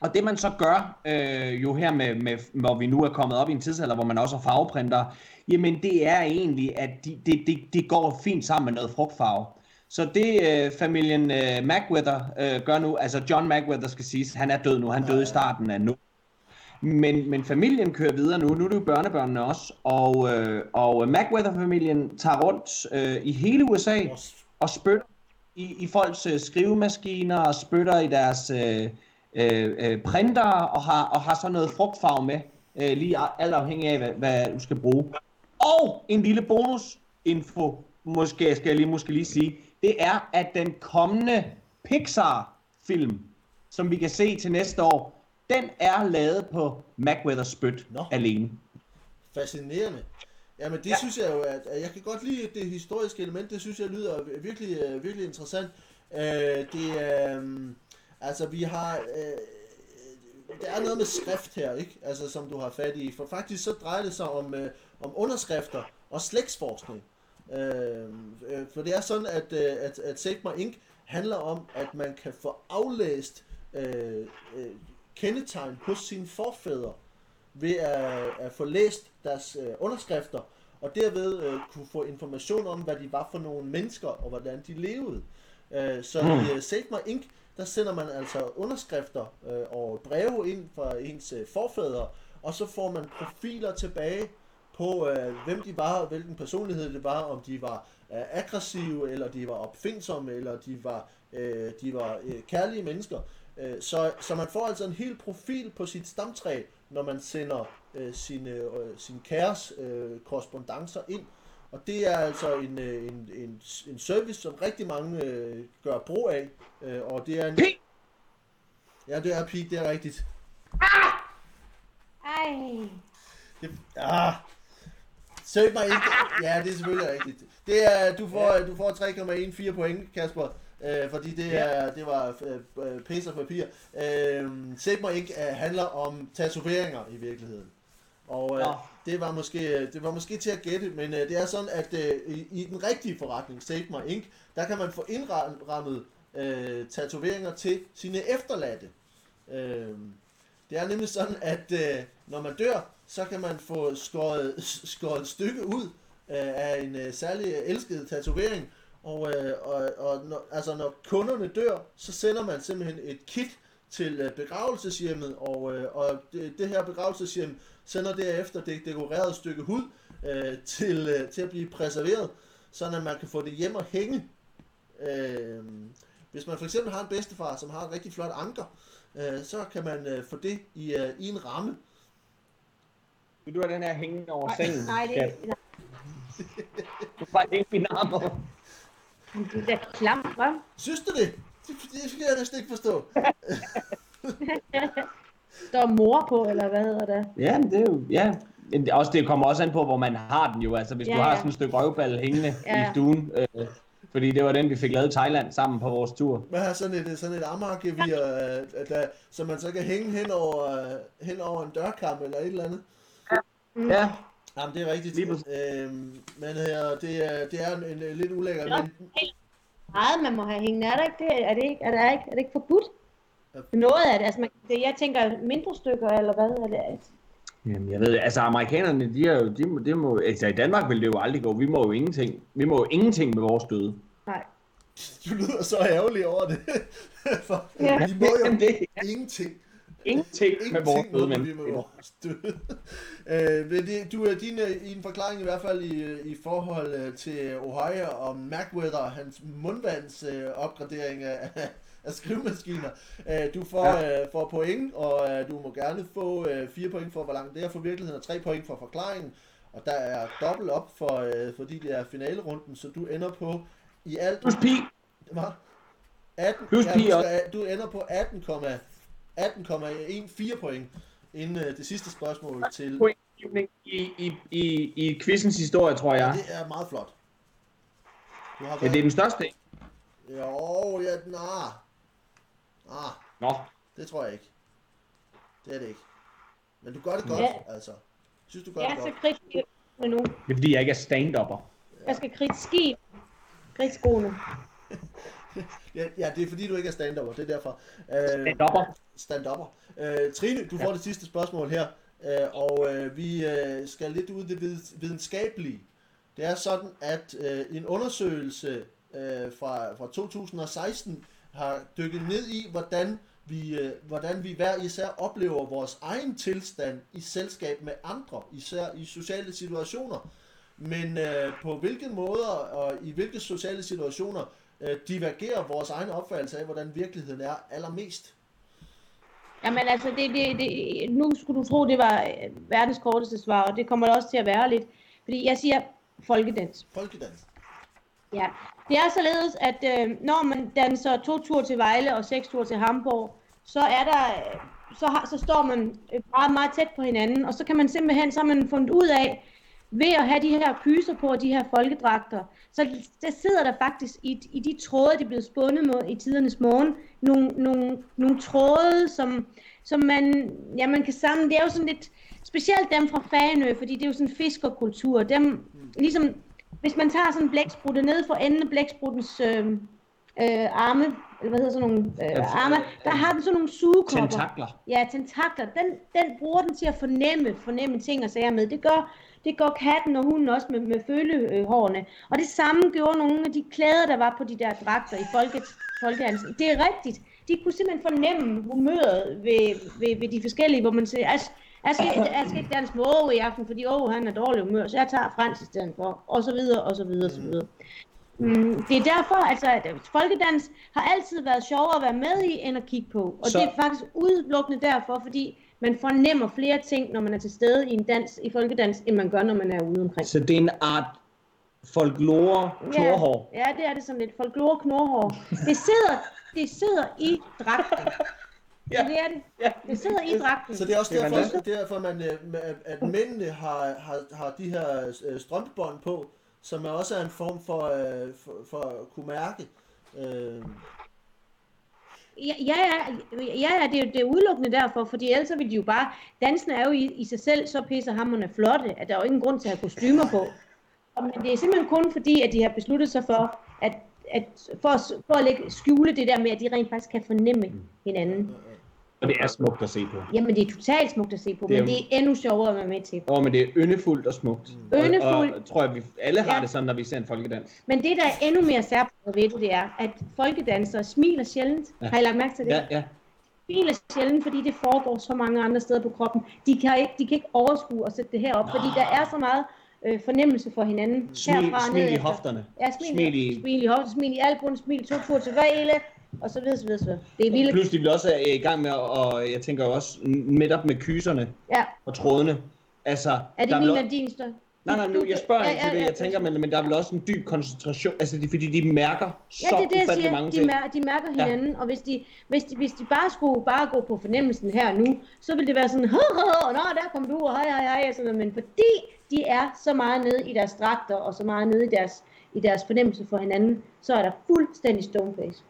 og det man så gør, øh, jo her med, med, hvor vi nu er kommet op i en tidsalder, hvor man også har farveprinter, jamen det er egentlig, at de, det de, de går fint sammen med noget frugtfarve. Så det øh, familien øh, Macweather øh, gør nu, altså John Macweather skal siges, han er død nu, han døde i starten af nu. Men, men familien kører videre nu, nu er det jo børnebørnene også, og, øh, og Macweather-familien tager rundt øh, i hele USA og spytter i, i folks øh, skrivemaskiner og spytter i deres øh, øh, øh, printer og har, og har så noget frugtfarve med, øh, lige alt afhængig af, hvad, hvad du skal bruge. Og en lille bonusinfo, måske skal jeg lige, måske lige sige, det er, at den kommende Pixar-film, som vi kan se til næste år, den er lavet på Macweather spyt Nå. alene. fascinerende. Jamen det ja. synes jeg jo, at, at jeg kan godt lide det historiske element, det synes jeg lyder virkelig, øh, virkelig interessant. Øh, det er, øh, altså vi har, øh, der er noget med skrift her, ikke? Altså som du har fat i, for faktisk så drejer det sig om, øh, om underskrifter og slægtsforskning. Øh, øh, for det er sådan, at, øh, at, at Sigma Inc. handler om, at man kan få aflæst øh, øh, kendetegn hos sine forfædre ved at, at få læst deres øh, underskrifter, og derved øh, kunne få information om, hvad de var for nogle mennesker, og hvordan de levede. Øh, så mm. i uh, Sigma Inc., der sender man altså underskrifter øh, og breve ind fra ens øh, forfædre, og så får man profiler tilbage på, øh, hvem de var, hvilken personlighed det var, om de var øh, aggressive, eller de var opfindsomme, eller de var, øh, de var øh, kærlige mennesker. Øh, så, så man får altså en hel profil på sit stamtræ, når man sender øh, sine, øh, sin kæres øh, korrespondencer ind. Og det er altså en, øh, en, en, en service, som rigtig mange øh, gør brug af. Øh, og det er en... Pig! Ja, det er pig, det er rigtigt. Ej. Det, ah, Søg mig ikke. Ja, det er selvfølgelig rigtigt. Det er, du får, du får 3,14 point, Kasper. Øh, fordi det, er, det var øh, øh pisse og papir. Øh, Sæt mig ikke øh, handler om tatoveringer i virkeligheden. Og øh, det, var måske, det var måske til at gætte, men øh, det er sådan, at øh, i, i den rigtige forretning, Save My Ink, der kan man få indrammet øh, tatoveringer til sine efterladte. Øh, det er nemlig sådan, at øh, når man dør, så kan man få skåret, skåret et stykke ud øh, af en øh, særlig elsket tatovering. Og, øh, og, og når, altså når kunderne dør, så sender man simpelthen et kit til øh, begravelseshjemmet, og, øh, og det, det her begravelseshjem sender derefter det dekorerede stykke hud øh, til, øh, til at blive preserveret, så at man kan få det hjem og hænge. Øh, hvis man for eksempel har en bedstefar, som har et rigtig flot anker, øh, så kan man øh, få det i, øh, i en ramme. Vil du have den her hængende over sengen? Nej, det er... Du bare hænge min arm over. Det er da klamt, hva'? Synes du det? Det, det skal jeg næsten ikke forstå. Der er mor på, eller hvad hedder det? Ja, det er jo, ja. Også, det kommer også an på, hvor man har den jo. Altså, hvis ja, du har sådan et stykke røvball hængende ja. i stuen, øh, fordi det var den, vi fik lavet i Thailand sammen på vores tur. Man har sådan et, sådan et ammergevir, øh, der, som man så kan hænge hen over, øh, hen over en dørkam eller et eller andet. Mm. Ja. Jamen, det er rigtigt. Øhm, men her, det er, det er en, en, en lidt ulækker. Ja, men... meget man må have hængende. Er, der ikke det? er det ikke, er det ikke, er det ikke forbudt? Ja. Noget af det, altså man, det, jeg tænker mindre stykker, eller hvad er det? Jamen, jeg ved altså amerikanerne, de er jo, de, må, de må, altså i Danmark vil det jo aldrig gå, vi må jo ingenting, vi må jo ingenting med vores døde. Nej. Du lyder så ærgerlig over det, for ja. vi må jo det, ja. ingenting. Ingenting, ingenting med vores døde, men... Med vores døde. øh, det, du er din, i en forklaring i hvert fald i, i forhold til Ohio og Macweather, hans mundvands øh, opgradering af, af skrivemaskiner. Øh, du får, ja. øh, får point, og øh, du må gerne få øh, 4 point for, hvor langt det er for virkeligheden, og 3 point for forklaringen. Og der er dobbelt op, for, øh, fordi det er finalerunden, så du ender på i alt... Plus pi! Hvad? 18, Plus ja, pi du, skal, du ender på 18,14 18, point inden øh, det sidste spørgsmål til... Point i, i, i, i quizens historie, tror jeg. Ja, det er meget flot. Du har været... Ja, det er den største. Jo, ja, nej. Ah, Nå. det tror jeg ikke. Det er det ikke. Men du gør det godt, ja. altså. Synes du gør ja, det godt? så kridt nu. Det er fordi, jeg ikke er stand-upper. Jeg skal kridt ski. Kridt skoene. ja, ja, det er fordi, du ikke er stand-upper. Det er derfor. Øh, stand-upper. Stand-upper. Øh, Trine, du får det sidste spørgsmål her. Øh, og øh, vi øh, skal lidt ud i det videnskabelige. Det er sådan, at øh, en undersøgelse øh, fra, fra 2016 har dykket ned i, hvordan vi, øh, hvordan vi hver især oplever vores egen tilstand i selskab med andre, især i sociale situationer. Men øh, på hvilke måder og i hvilke sociale situationer øh, divergerer vores egen opfattelse af, hvordan virkeligheden er allermest? Jamen altså, det, det, det, nu skulle du tro, det var øh, verdens korteste svar, og det kommer det også til at være lidt. Fordi jeg siger folkedans. Folkedans. Ja, det er således, at øh, når man danser to ture til Vejle og seks ture til Hamburg, så er der, øh, så, har, så står man øh, meget, meget tæt på hinanden, og så kan man simpelthen, så har man fundet ud af, ved at have de her kyser på og de her folkedragter, så der sidder der faktisk i, i de tråde, de er blevet spundet med i tidernes morgen, nogle, nogle, nogle tråde, som, som man, ja, man kan samle. Det er jo sådan lidt, specielt dem fra Fanø, fordi det er jo sådan en fiskerkultur. Dem, ligesom, hvis man tager sådan en blæksprutte ned for enden af blækspruttens øh, øh, arme, eller hvad hedder sådan nogle øh, arme, der har den sådan nogle sugekopper. Tentakler. Ja, tentakler. Den, den bruger den til at fornemme, fornemme ting og sager med. Det gør, det gør katten og hunden også med, med følehårene. Og det samme gjorde nogle af de klæder, der var på de der dragter i folket, folkehansen. Det er rigtigt. De kunne simpelthen fornemme humøret ved, ved, ved de forskellige, hvor man siger, altså, jeg skal, jeg skal ikke danse med Åge i aften, fordi Åge han er dårlig humør, så jeg tager Frans i stedet for, og så videre, og så videre, og så videre. Mm, det er derfor, altså, at folkedans har altid været sjovere at være med i, end at kigge på. Og Så- det er faktisk udelukkende derfor, fordi man fornemmer flere ting, når man er til stede i en dans, i folkedans, end man gør, når man er ude omkring. Så det er en art folklore knorhår. Ja, ja, det er det sådan lidt folklore knorhår. Det sidder, det sidder i dragten. Ja. Det er det. Ja. Det sidder i dragten. Så det er også Det er derfor, er derfor man, øh, at, at mændene har, har, har de her øh, strømpebånd på, som er også er en form for, øh, for, for at kunne mærke. Øh, Ja, ja, ja, ja, det, er, det er udelukkende derfor, fordi ellers så vil de jo bare, dansen er jo i, i sig selv så pissehammerende flotte, at der er jo ingen grund til at have kostymer på. Og, men det er simpelthen kun fordi, at de har besluttet sig for, at, at for, at, for at lægge, skjule det der med, at de rent faktisk kan fornemme hinanden. Og det er smukt at se på. Jamen, det er totalt smukt at se på, Det er men det er endnu sjovere at være med til. Åh, men det er yndefuldt og smukt. Yndefuldt. Og, og tror jeg, vi alle har Ja. det sådan, når vi ser en folkedans. Men det, der er endnu mere særpræget ved det, det er, at folkedansere smiler sjældent. Ja. Har I lagt mærke til det? Ja, ja. smiler sjældent, fordi det foregår så mange andre steder på kroppen. De kan ikke, de kan ikke overskue at sætte det her op, fordi der er så meget øh, fornemmelse for hinanden. Smil, herfra smil i hofterne. Ja, smil, Smil i- smil i hoften, smil i albuen, smil to til vejle, og så videre, så videre, så videre. Det er vildt. Pludselig vi også er i gang med, og jeg tænker også midt op med kyserne Ja, og trådene. Altså, er det min eller din større? Nej, nej, nu, jeg spørger Ja, ikke til ja, det. ja, Jeg tænker, men, men der er vel også en dyb koncentration. Altså, det er fordi, de mærker så Ja, det er det, jeg siger. mange De, mær- de mærker Ja. hinanden, og hvis de, hvis, de, hvis de bare skulle bare gå på fornemmelsen her nu, så ville det være sådan, hå, nå, der kom du, og hej, hej, hej, og sådan noget. Men fordi de er så meget nede i deres dragter, og så meget nede i deres, i deres fornemmelse for hinanden, så er der fuldstændig stoneface.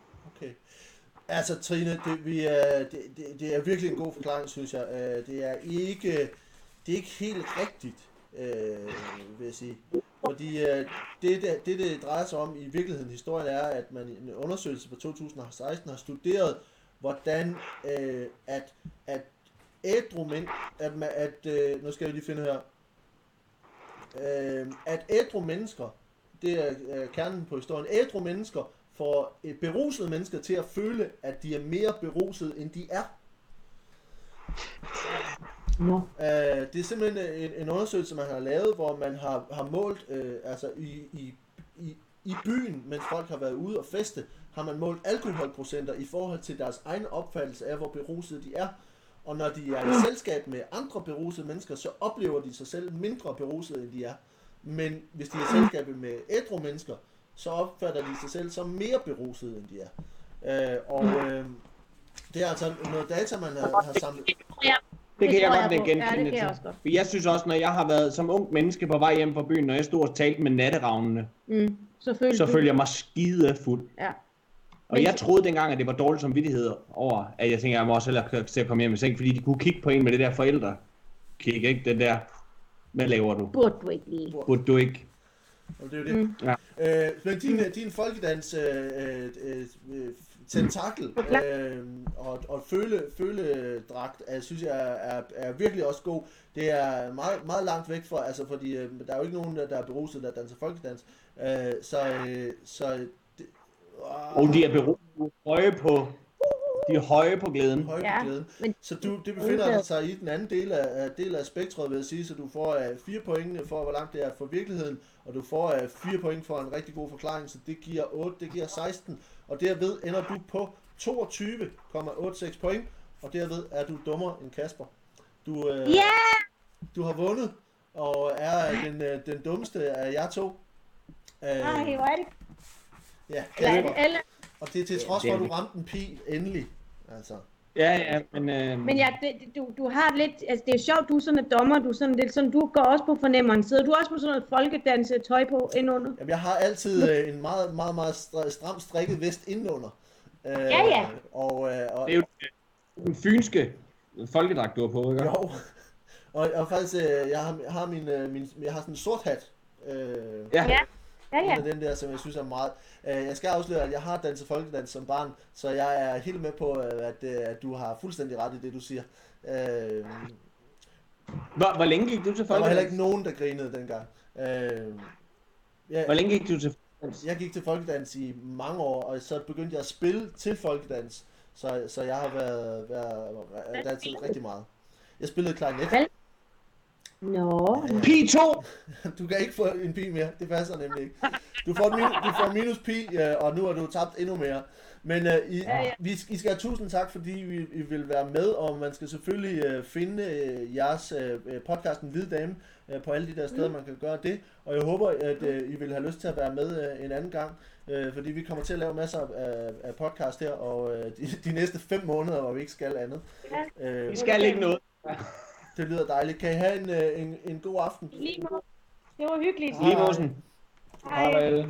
Altså Trine, det, vi er, det, det, det er virkelig en god forklaring, synes jeg. Øh, det er ikke, det er ikke helt rigtigt, øh, vil jeg sige. Fordi øh, det, det, det, det drejer sig om i virkeligheden, historien er, at man i en undersøgelse fra 2016 har studeret, hvordan øh, at, at ædru mænd, at, man- at øh, nu skal jeg lige finde her, øh, at ædru mennesker, det er øh, kernen på historien, ædru mennesker får øh, berusede mennesker til at føle, at de er mere berusede, end de er. Nå. Øh, det er simpelthen en, en undersøgelse, man har lavet, hvor man har, har målt, øh, altså i, i, i, i byen, mens folk har været ude og feste, har man målt alkoholprocenter i forhold til deres egen opfattelse af, hvor berusede de er. Og når de er i selskab med andre berusede mennesker, så oplever de sig selv mindre berusede, end de er. Men hvis de er i selskab med ædru mennesker, så opfatter de sig selv som mere berusede, end de er. Øh, og øh, det er altså noget data, man har, har samlet. Ja, Det kan jeg godt jeg på. genkende Ja, det kan jeg til. også godt. For jeg synes også, når jeg har været som ung menneske på vej hjem fra byen, når jeg stod og talte med natteravnene, mm, så føler så følte jeg mig skide fuld. Ja. Og Men- jeg troede dengang, at det var dårlig samvittighed over, at jeg tænkte, at jeg må også hellere til at komme hjem i seng, fordi de kunne kigge på en med det der forældre. Kig, ikke? Den der, hvad laver du? Burde du ikke lige. Burde du ikke? Og det er jo det. Mm. Ja. Øh, men din, din folkedans øh, øh, øh, øh, tentakel øh, og, og føle, føledragt, øh, synes jeg er, er, er virkelig også god. Det er meget, meget langt væk fra, altså fordi øh, der er jo ikke nogen, der er beruset, der danser folkedans. Øh, så, øh, så det, Og de er høje på, de er høje på glæden. høje Ja, på glæden. men- Så du, det befinder sig i den anden del af, af, del af spektret, vil jeg sige, så du får uh, 4 point for, hvor langt det er for virkeligheden, og du får uh, 4 point for en rigtig god forklaring, så det giver 8, det giver 16, og derved ender du på 22,86 point, og derved er du dummere end Kasper. Du, uh, Ja! du har vundet, og er den, uh, den dummeste af jer to. Uh, Ej, hvor er det? ja, Eller er Kasper. det alle? Og det er til trods for, at du ramte en pil endelig. Altså. Ja, ja, men... Øh, Men ja, det, du, du har lidt, altså det er sjovt, du er sådan en dommer, du er sådan lidt sådan, du går også på fornemmeren, sidder du også med sådan noget folkedanse tøj på indunder? Jamen, jeg har altid øh, en meget, meget, meget stra- stram strikket vest indenunder. Øh, Ja, ja. Og, øh, og, det er jo den fynske folkedragt, du har på, ikke? jo. Og, og faktisk, øh, jeg har, jeg har min, øh, min, jeg har sådan en sort hat. Øh, Ja. Ja. Ja, ja. Af den der, som jeg synes er meget... Øh, jeg skal afsløre, at jeg har danset folkedans som barn, så jeg er helt med på, øh, at, øh, at du har fuldstændig ret i det, du siger. Øh, Hvor, hvor længe gik du til der var heller folkedans? ikke nogen, der grinede dengang. Øh, ja, Hvor længe gik du til folkedans? jeg gik til folkedans i mange år, og så begyndte jeg at spille til folkedans, så, så jeg har været, været danset rigtig meget. Jeg spillede klarinet. Nå, Pi 2! Du kan ikke få en pi mere, det passer nemlig ikke. Du får, en minus, du får en minus pi, øh, og nu har du tabt endnu mere. Men uh, I, Ja, ja. Vi, I skal have tusind tak, fordi I, I vil være med, og man skal selvfølgelig uh, finde uh, jeres uh, podcasten Hvide Dame uh, på alle de der steder, mm. man kan gøre det. Og jeg håber, at uh, I vil have lyst til at være med uh, en anden gang, uh, fordi vi kommer til at lave masser af, af podcast her, og uh, de, de næste fem måneder, hvor vi ikke skal andet. Uh, Vi skal ikke noget. Det lyder dejligt. Kan I have en, uh, en, en god aften? lige måde. Det var hyggeligt. Lige. Hej. Hej.